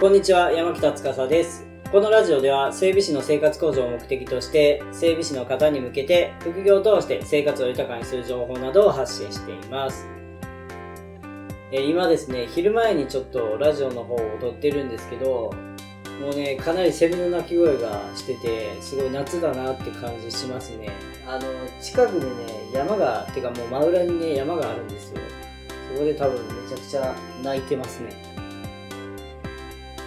こんにちは、山北司です。このラジオでは整備士の生活向上を目的として、整備士の方に向けて副業を通して生活を豊かにする情報などを発信しています。え今ですね、昼前にちょっとラジオの方を撮ってるんですけど、もうね、かなりセミの鳴き声がしてて、すごい夏だなって感じしますね。あの、近くにね、山が、てかもう真裏にね、山があるんですよ。そこで多分めちゃくちゃ泣いてますね。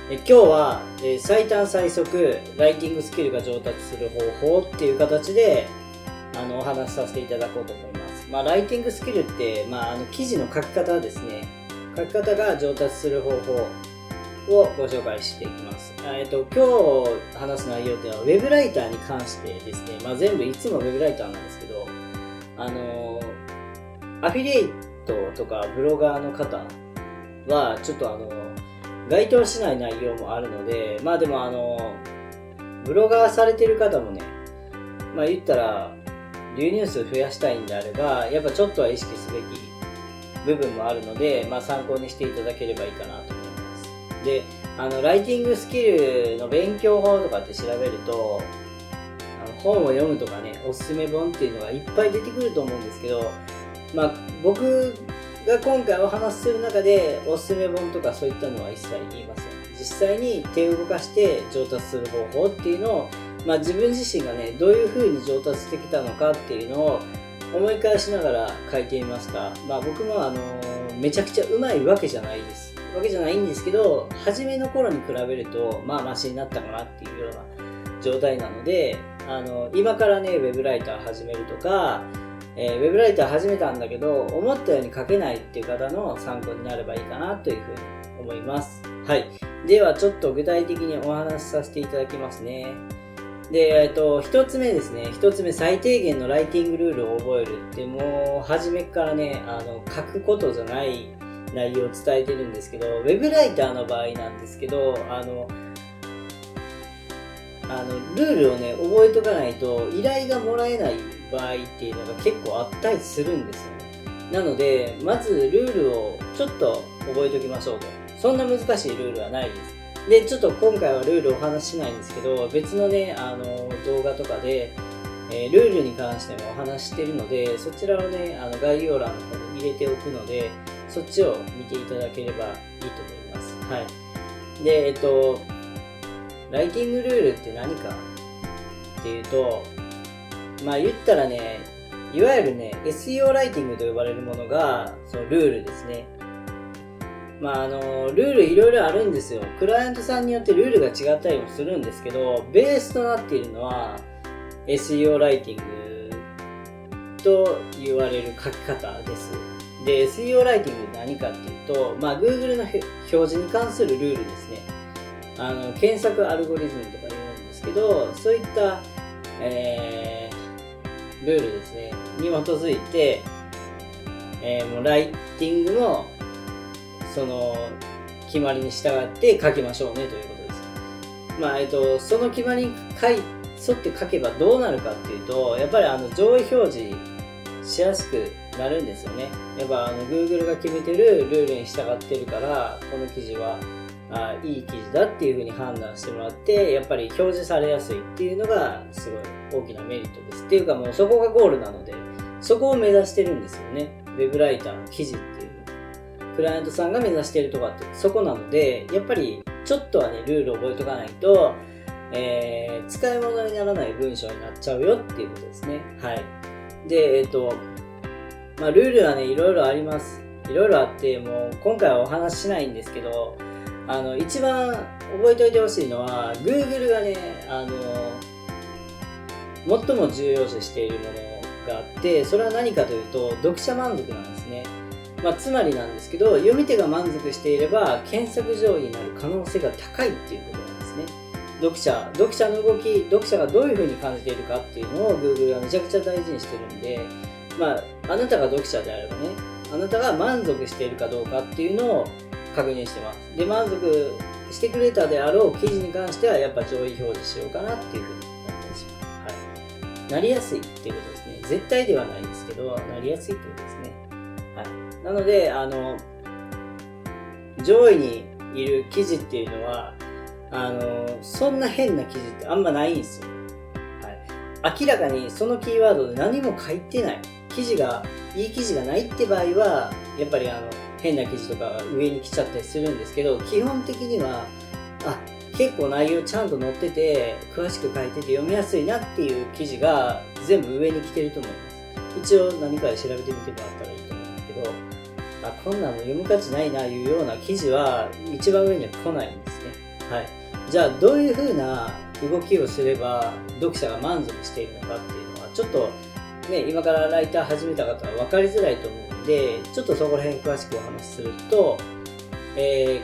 え今日は、え最短最速ライティングスキルが上達する方法っていう形であのお話しさせていただこうと思います。まあ、ライティングスキルって、まあ、あの記事の書き方ですね。書き方が上達する方法をご紹介していきます。えっと、今日話す内容っていうのは、ウェブライターに関してですね、まあ、全部いつもウェブライターなんですけど、あのアフィリエイトとかブロガーの方は、ちょっとあの該当しない内容もあるので、まあでもあの、ブロガーされてる方もね、まあ言ったら、流入数増やしたいんであれば、やっぱちょっとは意識すべき部分もあるので、まあ参考にしていただければいいかなと思います。で、あの、ライティングスキルの勉強法とかって調べると、あの本を読むとかね、おすすめ本っていうのがいっぱい出てくると思うんですけど、まあ僕が今回お話しする中でおすすめ本とかそういったのは一切言いません。実際に手を動かして上達する方法っていうのを、まあ、自分自身がねどういう風に上達してきたのかっていうのを思い返しながら書いてみました、まあ、僕もあのめちゃくちゃうまいわけじゃないです。わけじゃないんですけど初めの頃に比べるとまあマシになったかなっていうような状態なのであの今からねウェブライター始めるとかえーウェブライター始めたんだけど、思ったように書けないっていう方の参考になればいいかなというふうに思います。はい。では、ちょっと具体的にお話しさせていただきますね。で、えっと、一つ目ですね。一つ目、最低限のライティングルールを覚えるって、もう、初めからね、あの、書くことじゃない内容を伝えてるんですけど、ウェブライターの場合なんですけど、あの、あの、ルールをね、覚えとかないと、依頼がもらえない場合っていうのが結構あったりするんですよね。なので、まずルールをちょっと覚えておきましょうと。そんな難しいルールはないです。で、ちょっと今回はルールお話ししないんですけど、別のね、あの、動画とかで、えールールに関してもお話ししてるので、そちらをね、あの概要欄の方に入れておくので、そっちを見ていただければいいと思います。はい。で、えっと、ライティングルールって何かっていうと、まあ言ったらね、いわゆるね、SEO ライティングと呼ばれるものが、そのルールですね。まああの、ルールいろいろあるんですよ。クライアントさんによってルールが違ったりもするんですけど、ベースとなっているのは SEO ライティングと言われる書き方です。で、SEO ライティングって何かっていうと、まあ Google の表示に関するルールですね。あの、検索アルゴリズムとか言うんですけど、そういった、えー、ルールですね、に基づいて、えーもうライティングの、その、決まりに従って書きましょうねということです。まあ、えっと、その決まりに書い沿って書けばどうなるかっていうと、やっぱりあの上位表示しやすくなるんですよね。やっぱあの Google が決めてるルールに従ってるから、この記事はあいい記事だっていうふうに判断してもらって、やっぱり表示されやすいっていうのがすごい大きなメリットです。っていうかもうそこがゴールなので、そこを目指してるんですよね。ウェブライターの記事っていうの。クライアントさんが目指してるとかってそこなので、やっぱりちょっとはね、ルールを覚えとかないと、えー使い物にならない文章になっちゃうよっていうことですね。はい。で、えっ、と、まあ、ルールはね、いろいろあります。いろいろあって、もう今回はお話ししないんですけど、あの、一番覚えておいてほしいのは、Google がね、あの、最も重要視しているものがあって、それは何かというと、読者満足なんですね。まあ、つまりなんですけど、読み手が満足していれば、検索上位になる可能性が高いっていうことなんですね。読者、読者の動き、読者がどういう風に感じているかっていうのを Google がめちゃくちゃ大事にしてるんで、まあ、あなたが読者であればね、あなたが満足しているかどうかっていうのを確認してます。で、満足してくれたであろう記事に関しては、やっぱ上位表示しようかなっていう風になったりします。はい。なりやすいっていうことですね。絶対ではないですけど、なりやすいってことですね。はい。なので、あの、上位にいる記事っていうのは、あの、そんな変な記事ってあんまないんですよ。はい。明らかにそのキーワードで何も書いてない。記事が、いい記事がないって場合は、やっぱりあの、変な記事とか上に来ちゃったりするんですけど、基本的には、あ、結構内容ちゃんと載ってて、詳しく書いてて読みやすいなっていう記事が全部上に来てると思います。一応何かで調べてみてもらったらいいと思うんですけど、あ、こんなの読む価値ないないうような記事は一番上には来ないんですね。はい。じゃあどういう風な動きをすれば読者が満足しているのかっていうのはちょっとね、今からライター始めた方は分かりづらいと思うで、ちょっとそこら辺詳しくお話しすると、え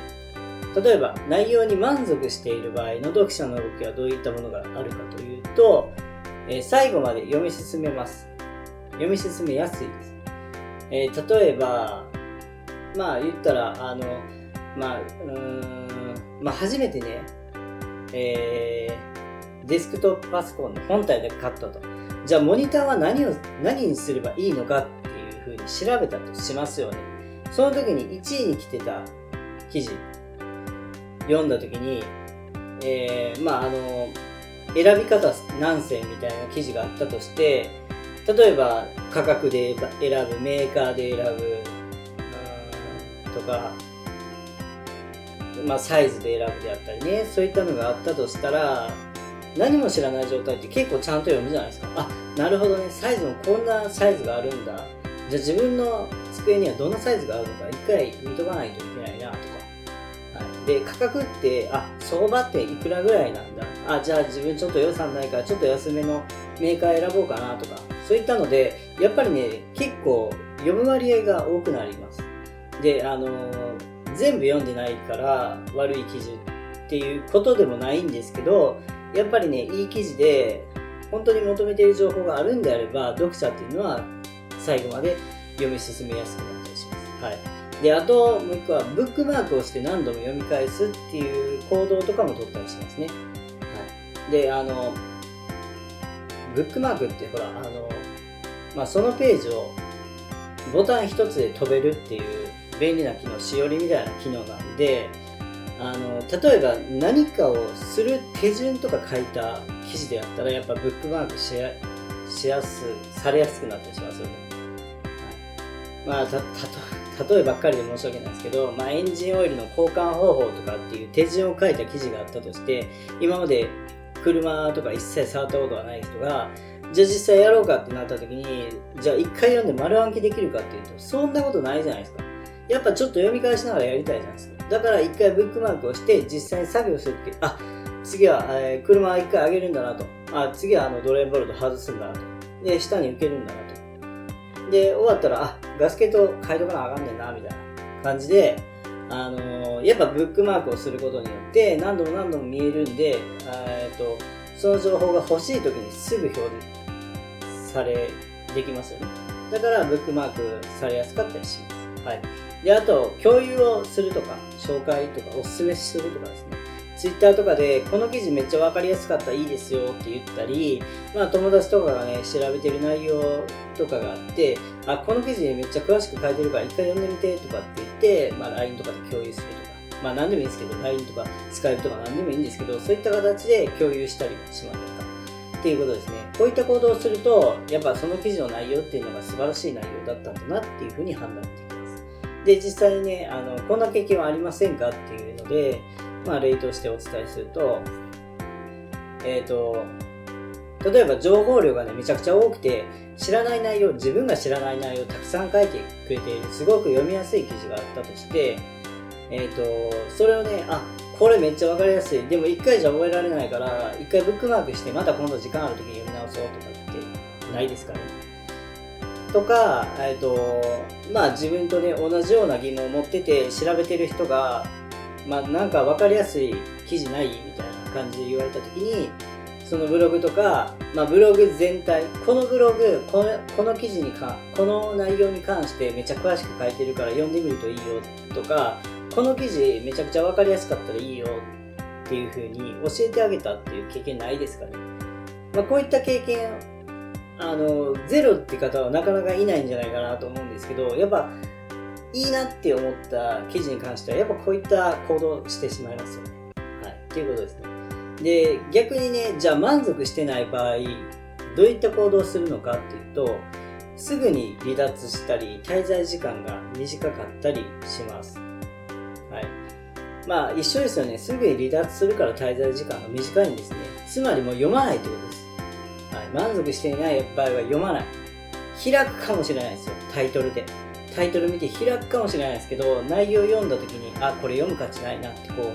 ー、例えば内容に満足している場合の読者の動きはどういったものがあるかというと、えー、最後まで読み進めます。読み進めやすいです。えー、例えば、まあ言ったら、あの、まあ、うん、まあ初めてね、えー、デスクトップパソコンの本体で買ったと。じゃあモニターは何を、何にすればいいのかふうに調べたとしますよね。その時に1位に来てた記事、読んだ時に、えー、まああの、選び方何選みたいな記事があったとして、例えば価格で選ぶ、メーカーで選ぶ、とか、まあ、サイズで選ぶであったりね、そういったのがあったとしたら、何も知らない状態って結構ちゃんと読むじゃないですか。あ、なるほどね、サイズもこんなサイズがあるんだ。じゃあ自分の机にはどんなサイズがあるのか一回見とかないといけないなとか。はい、で、価格って、あ、相場っていくらぐらいなんだ？あ、じゃあ自分ちょっと予算ないからちょっと安めのメーカー選ぼうかなとか。そういったので、やっぱりね、結構読む割合が多くなります。で、あのー全部読んでないから悪い記事っていうことでもないんですけどやっぱりねいい記事で本当に求めている情報があるんであれば読者っていうのは最後まで読み進めやすくなったりします。はい、であともう一個はブックマークをして何度も読み返すっていう行動とかも取ったりしますね。はい、であのブックマークってほらあの、まあ、そのページをボタン一つで飛べるっていう便利な機能、しおりみたいな機能なんで、あの、例えば何かをする手順とか書いた記事であったら、やっぱブックマークしやしやす、されやすくなったりしますよね。まあ、た、た、例えばっかりで申し訳ないですけど、まあ、エンジンオイルの交換方法とかっていう手順を書いた記事があったとして、今まで車とか一切触ったことがない人が、じゃあ実際やろうかってなった時に、じゃあ一回読んで丸暗記できるかっていうと、そんなことないじゃないですか。やっぱちょっと読み返しながらやりたいじゃないですか。だから一回ブックマークをして実際に作業するって、あ、次は、えー、車一回上げるんだなと。あ、次はあのドレーンボルト外すんだなと。で、下に受けるんだなと。で、終わったら、あ、ガスケット変えとかなあかんねんな、みたいな感じで、あのー、やっぱブックマークをすることによって何度も何度も見えるんで、えっと、その情報が欲しい時にすぐ表示され、できますよね。だからブックマークされやすかったりします。はい。で、あと、共有をするとか、紹介とか、おすすめするとかですね。ツイッターとかで、この記事めっちゃわかりやすかったいいですよって言ったり、まあ友達とかがね、調べてる内容とかがあって、あ、この記事めっちゃ詳しく書いてるから一回読んでみてとかって言って、まあ LINE とかで共有するとか、まあ何でもいいんですけど、LINE とか Skype とか何でもいいんですけど、そういった形で共有したりしませんか？っていうことですね。こういった行動をすると、やっぱその記事の内容っていうのが素晴らしい内容だったんだなっていうふうに判断できます。で、実際にね、あの、こんな経験はありませんか？っていうので、まあ、例としてお伝えすると、えっ、ー、と、例えば情報量がね、めちゃくちゃ多くて、知らない内容、自分が知らない内容をたくさん書いてくれている、すごく読みやすい記事があったとして、えっ、ー、と、それをね、あ、これめっちゃわかりやすい。でも一回じゃ覚えられないから、一回ブックマークして、また今度時間ある時に読み直そうとかってないですかね。とか、えっ、ー、と、まあ自分とね、同じような疑問を持ってて調べてる人が、まあなんか分かりやすい記事ないみたいな感じで言われた時に、そのブログとか、まあブログ全体、このブログ、このこの記事にか、この内容に関してめっちゃ詳しく書いてるから読んでみるといいよとか、この記事めちゃくちゃ分かりやすかったらいいよっていう風に教えてあげたっていう経験ないですかね。まあこういった経験あの、ゼロって方はなかなかいないんじゃないかなと思うんですけど、やっぱ、いいなって思った記事に関しては、やっぱこういった行動してしまいますよね。はい。っていうことですね。で、逆にね、じゃあ満足してない場合、どういった行動をするのかっていうと、すぐに離脱したり、滞在時間が短かったりします。はい。まあ、一緒ですよね。すぐに離脱するから滞在時間が短いんですね。つまりもう読まないってことです。はい。満足していない場合は読まない。開くかもしれないですよ。タイトルで。タイトル見て開くかもしれないですけど、内容読んだ時に、あ、これ読む価値ないなってこ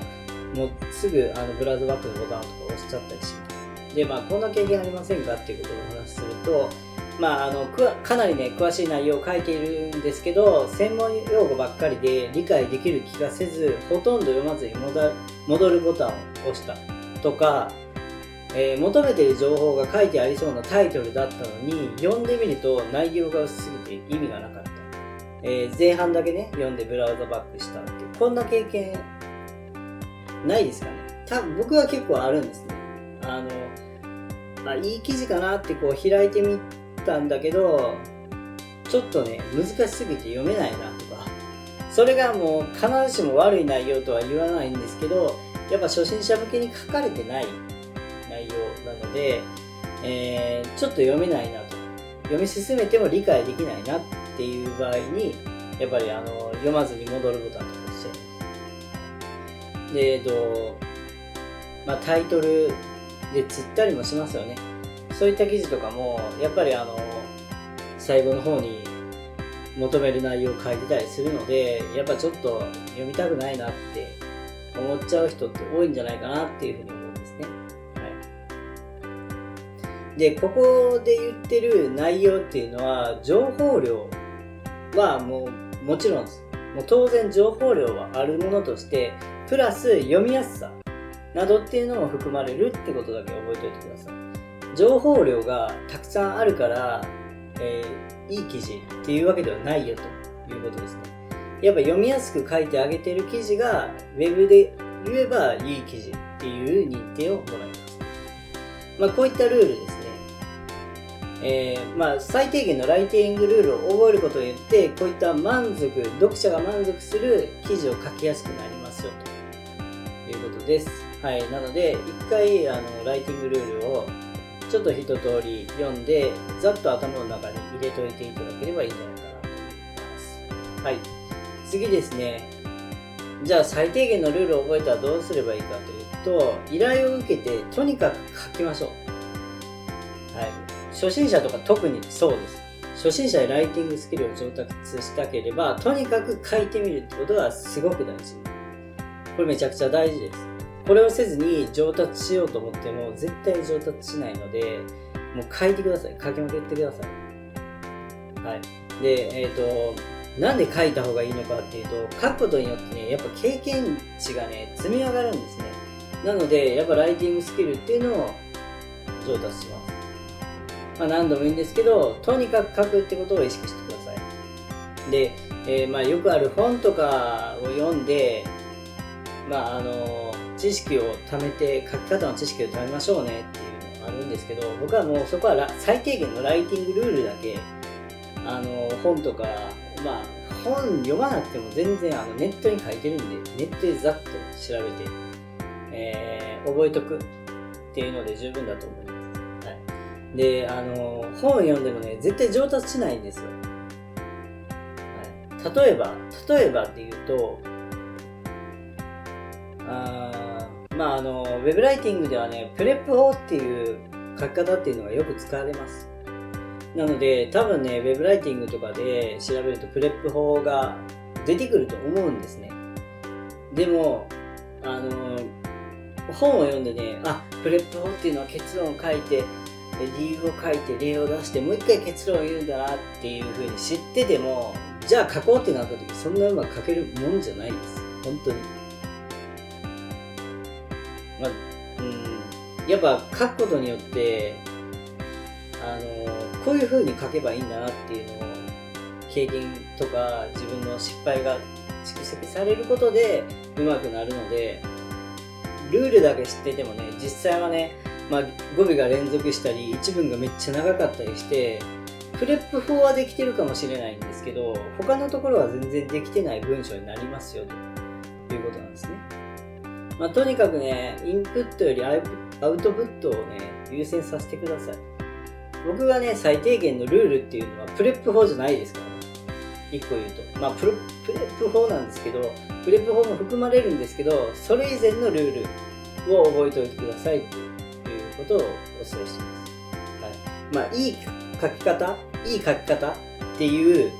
う、もうすぐあのブラウザバックのボタンとか押しちゃったりします。で、まあ、こんな経験ありませんかっていうことをお話しすると、まあ、あのかなりね詳しい内容を書いているんですけど専門用語ばっかりで理解できる気がせずほとんど読まずに戻るボタンを押したとか、えー、求めてる情報が書いてありそうなタイトルだったのに読んでみると内容が薄すぎて意味がなかった、えー、前半だけね読んでブラウザバックしたってこんな経験ないですかね。多分僕は結構あるんですね。あのまあ、いい記事かなってこう開いてみたんだけど、ちょっとね、難しすぎて読めないなとか、それがもう必ずしも悪い内容とは言わないんですけど、やっぱ初心者向けに書かれてない内容なので、えー、ちょっと読めないなと。読み進めても理解できないなってていう場合に、やっぱりあの読まずに戻るボタンとか押しちゃいます。で、えっと、まあ、タイトルで釣ったりもしますよね。そういった記事とかもやっぱりあの最後の方に求める内容を書いてたりするのでやっぱちょっと読みたくないなって思っちゃう人って多いんじゃないかなっていうふうに思うんですね。はい、でここで言ってる内容っていうのは情報量はもうもちろんです。もう当然情報量はあるものとしてプラス読みやすさなどっていうのも含まれるってことだけ覚えておいてください。情報量がたくさんあるから、えー、いい記事っていうわけではないよということですね。やっぱ読みやすく書いてあげてる記事が Web で言えばいい記事っていう認定をもらいます。まあ、こういったルールです。えー、まあ、最低限のライティングルールを覚えることによって、こういった満足、読者が満足する記事を書きやすくなりますよということです。はい。なので、一回、あの、ライティングルールをちょっと一通り読んで、ざっと頭の中に入れといていただければいいんじゃないかなと思います。はい。次ですね。じゃあ最低限のルールを覚えたらどうすればいいかというと、依頼を受けてとにかく書きましょう。はい。初心者とか特にそうです。初心者でライティングスキルを上達したければ、とにかく書いてみるってことがすごく大事。これめちゃくちゃ大事です。これをせずに上達しようと思っても絶対上達しないので、もう書いてください。書きまくってください。はい。で、えっ、ー、と、なんで書いた方がいいのかっていうと、書くことによってね、やっぱ経験値がね、積み上がるんですね。なので、やっぱライティングスキルっていうのを上達します。まあ何度もいいんですけど、とにかく書くってことを意識してください。で、えー、まあよくある本とかを読んで、まああの知識を貯めて書き方の知識を貯めましょうねっていうのがあるんですけど僕はもうそこは最低限のライティングルールだけあの本とかまあ本読まなくても全然あのネットに書いてるんでネットでざっと調べて、えー、覚えとくっていうので十分だと思います、であの本を読んでもね絶対上達しないんですよ、はい、例えば例えばっていうとあまあ、あの、ウェブライティングではね、 PREP 法っていう書き方っていうのがよく使われます。なので、多分ね、ウェブライティングとかで調べると PREP 法が出てくると思うんですね。でも、あの、本を読んでね、あ、 PREP 法っていうのは結論を書いて、理由を書いて例を出してもう一回結論を言うんだなっていうふうに知っててもじゃあ書こうってなった時そんなうまく書けるもんじゃないんです。本当に。まあ、うん、やっぱ書くことによって、あの、こういう風に書けばいいんだなっていうのを、経験とか自分の失敗が蓄積されることで上手くなるので、ルールだけ知っててもね、実際はね、まあ、語尾が連続したり、一文がめっちゃ長かったりして、PREP 法はできてるかもしれないんですけど、他のところは全然できてない文章になりますよ、ということなんですね。まあ、とにかくね、インプットよりアウトプットをね、優先させてください。僕がね、最低限のルールっていうのは PREP 法じゃないですからね。一個言うと。まあプレ、 PREP 法なんですけど、 PREP 法も含まれるんですけど、それ以前のルールを覚えておいてくださいっていうことをお伝えしています。はい。まあ、いい書き方、いい書き方っていう、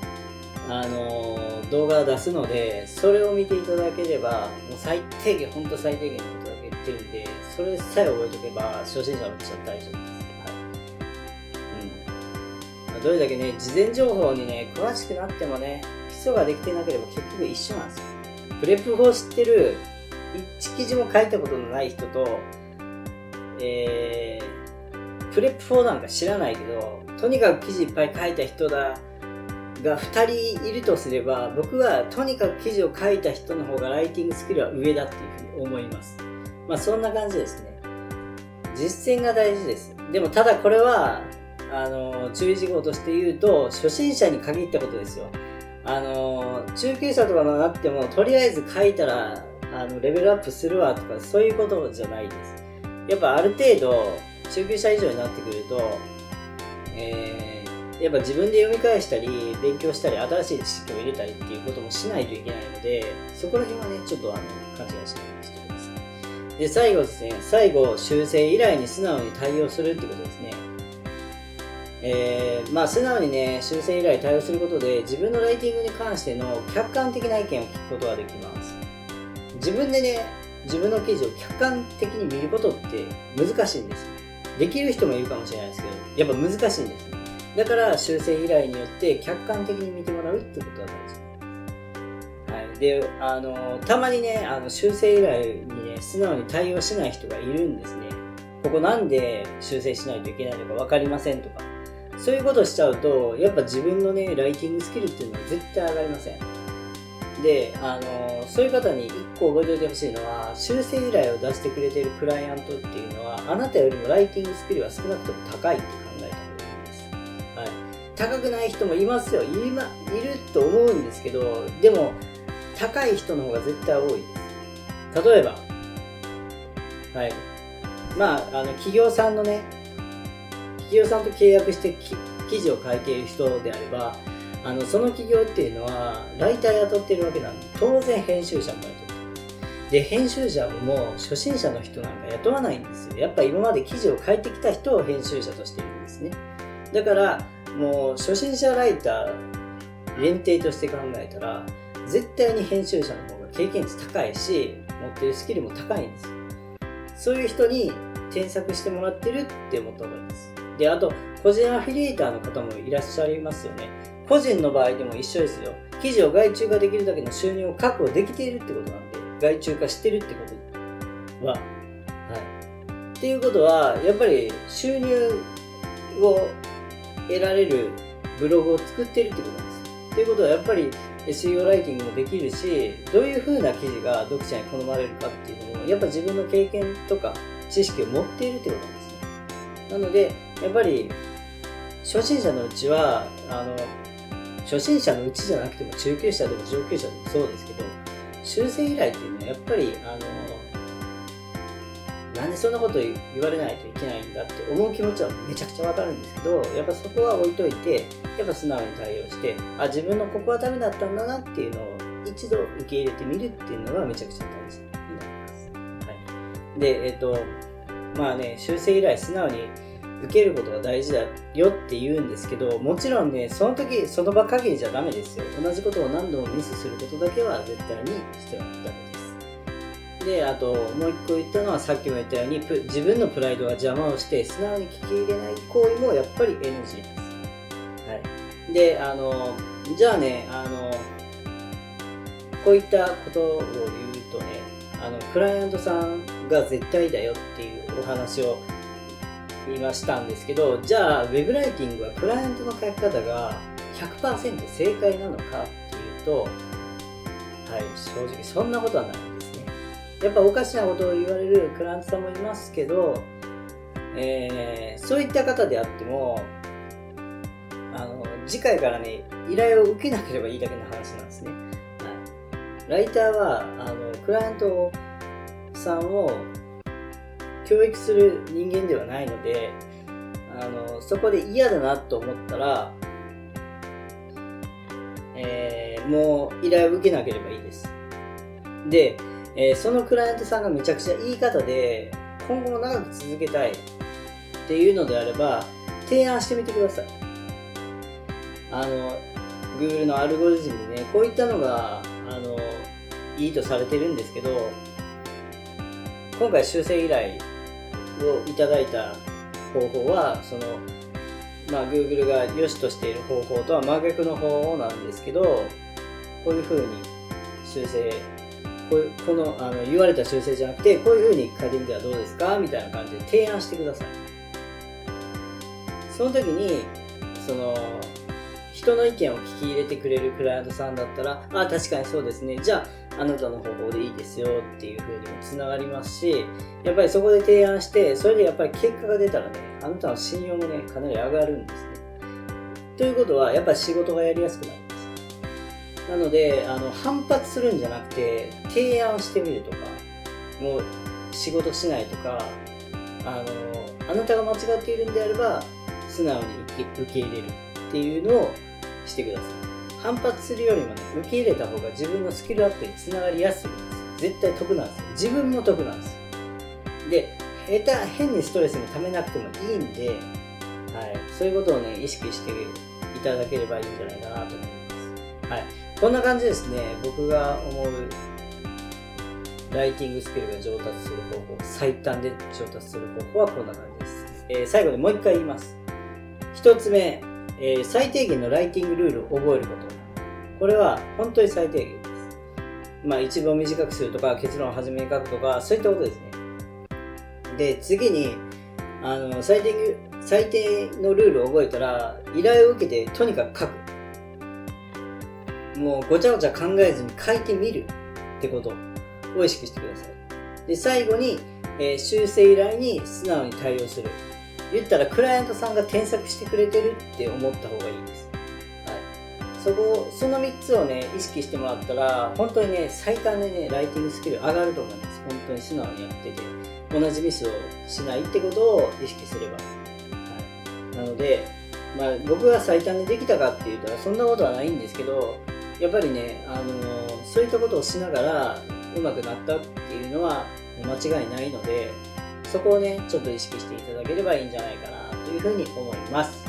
あのー、動画を出すので、それを見ていただければ、もう最低限、ほんと最低限のことだけ言ってるんで、それさえ覚えておけば、初心者の私は大丈夫です。はい。うん。どれだけね、事前情報にね、詳しくなってもね、基礎ができてなければ結局一緒なんですよ。プレップ法知ってる、一記事も書いたことのない人と、えー、プレップ4なんか知らないけど、とにかく記事いっぱい書いた人だ、が2人いるとすれば、僕はとにかく記事を書いた人の方がライティングスキルは上だっていうふうに思います。まあそんな感じですね。実践が大事です。でもただこれは、あの、注意事項として言うと、初心者に限ったことですよ。あの、中級者とかになっても、とりあえず書いたら、あの、レベルアップするわとか、そういうことじゃないです。やっぱある程度、中級者以上になってくると、えー、やっぱ自分で読み返したり、勉強したり、新しい知識を入れたりっていうこともしないといけないので、そこら辺はね、ちょっとあの、勘違いしないようにしてください。で、最後ですね、最後、修正依頼に素直に対応するってことですね。えー、まあ素直にね、修正依頼対応することで、自分のライティングに関しての客観的な意見を聞くことができます。自分でね、自分の記事を客観的に見ることって難しいんです。できる人もいるかもしれないですけど、やっぱ難しいんです。ねだから修正依頼によって客観的に見てもらうってことが大事。はい。で、あの、たまにね、あの修正依頼にね、素直に対応しない人がいるんですね。ここなんで修正しないといけないのか分かりませんとか。そういうことしちゃうと、やっぱ自分のね、ライティングスキルっていうのは絶対上がりません。で、あの、そういう方に一個覚えておいてほしいのは、修正依頼を出してくれているクライアントっていうのは、あなたよりもライティングスキルは少なくとも高いって考えた方がいいです。はい。高くない人もいますよ。いま、いると思うんですけど、でも、高い人の方が絶対多いです。例えば、はい。まあ、あの、企業さんのね、企業さんと契約して記事を書いている人であれば、あのその企業っていうのはライター雇ってるわけなんで当然編集者も雇ってる。で編集者も初心者の人なんか雇わないんですよ。やっぱ今まで記事を書いてきた人を編集者としているんですね。だからもう初心者ライター限定として考えたら絶対に編集者の方が経験値高いし持ってるスキルも高いんですよ。そういう人に添削してもらってるって思った方がいいです。であと個人アフィリエイターの方もいらっしゃいますよね。個人の場合でも一緒ですよ。記事を外注化できるだけの収入を確保できているってことなんで、外注化してるってことは、はい。っていうことは、やっぱり収入を得られるブログを作ってるってことなんです。っていうことは、やっぱり SEO ライティングもできるし、どういう風な記事が読者に好まれるかっていうのも、やっぱ自分の経験とか知識を持っているってことなんですね。なので、やっぱり初心者のうちは、あの、初心者のうちじゃなくても中級者でも上級者でもそうですけど、修正依頼っていうのはやっぱり、あの、なんでそんなこと言われないといけないんだって思う気持ちはめちゃくちゃわかるんですけど、やっぱそこは置いといて、やっぱ素直に対応して、あ、自分のここはダメだったんだなっていうのを一度受け入れてみるっていうのがめちゃくちゃ大事になります。はい。で、えっ、と、まあね、修正依頼素直に受けることが大事だよって言うんですけど、もちろんね、その時、その場限りじゃダメですよ。同じことを何度もミスすることだけは絶対にしてはダメです。で、あと、もう一個言ったのは、さっきも言ったように、自分のプライドが邪魔をして、素直に聞き入れない行為もやっぱり NG です。はい。で、あの、じゃあね、あの、こういったことを言うとね、あの、クライアントさんが絶対だよっていうお話を今したんですけど、じゃあ、ウェブライティングはクライアントの書き方が100%正解なのかっていうと、はい、正直そんなことはないんですね。やっぱおかしなことを言われるクライアントさんもいますけど、えー、そういった方であっても、あの、次回からね、依頼を受けなければいいだけの話なんですね。はい。ライターは、あの、クライアントさんを教育する人間ではないので、あの、そこで嫌だなと思ったら、えー、もう依頼を受けなければいいです。で、えー、そのクライアントさんがめちゃくちゃいい方で、今後も長く続けたいっていうのであれば、提案してみてください。あの、Google のアルゴリズムでね、こういったのが、あの、いいとされてるんですけど、今回修正依頼をいただいた方法は、その、まあ、Google が良しとしている方法とは真逆の方法なんですけど、こういう風に修正、こういうこのあの言われた修正じゃなくて、こういう風に書いてみたらどうですかみたいな感じで提案してください。その時に、その、人の意見を聞き入れてくれるクライアントさんだったら、あ、確かにそうですね。じゃあ、あなたの方法でいいですよっていう風にもつながりますし、やっぱりそこで提案して、それでやっぱり結果が出たらね、あなたの信用もね、かなり上がるんですね。ということは、やっぱり仕事がやりやすくなるんです。なので、あの、反発するんじゃなくて、提案してみるとか、もう仕事しないとか、あの、あなたが間違っているんであれば、素直に受け入れるっていうのをしてください。反発するよりもね、受け入れた方が自分のスキルアップにつながりやすいんですよ。絶対得なんですよ。自分も得なんですよ。で、下手、変にストレスに溜めなくてもいいんで、はい、そういうことをね、意識していただければいいんじゃないかなと思います。はい。こんな感じですね、僕が思うライティングスキルが上達する方法、最短で上達する方法はこんな感じです。えー、最後にもう一回言います。一つ目、えー、最低限のライティングルールを覚えること。これは本当に最低限です。まあ一文短くするとか、結論を初めに書くとか、そういったことですね。で、次に、あの、最低、最低のルールを覚えたら、依頼を受けてとにかく書く。もうごちゃごちゃ考えずに書いてみるってことを意識してください。で、最後に、えー、修正依頼に素直に対応する。言ったらクライアントさんが添削してくれてるって思った方がいいです。はい。そこ、その3つをね、意識してもらったら、本当にね、最短でね、ライティングスキル上がると思います。本当に素直にやってて、同じミスをしないってことを意識すれば。はい。なので、まあ、僕が最短でできたかって言ったら、そんなことはないんですけど、やっぱりね、あの、そういったことをしながら、うまくなったっていうのは間違いないので、そこをね、ちょっと意識していただければいいんじゃないかなというふうに思います。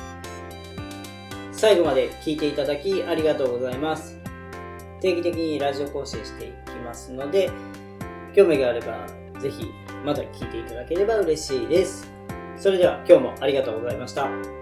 最後まで聞いていただきありがとうございます。定期的にラジオ更新していきますので、興味があればぜひまた聞いていただければ嬉しいです。それでは今日もありがとうございました。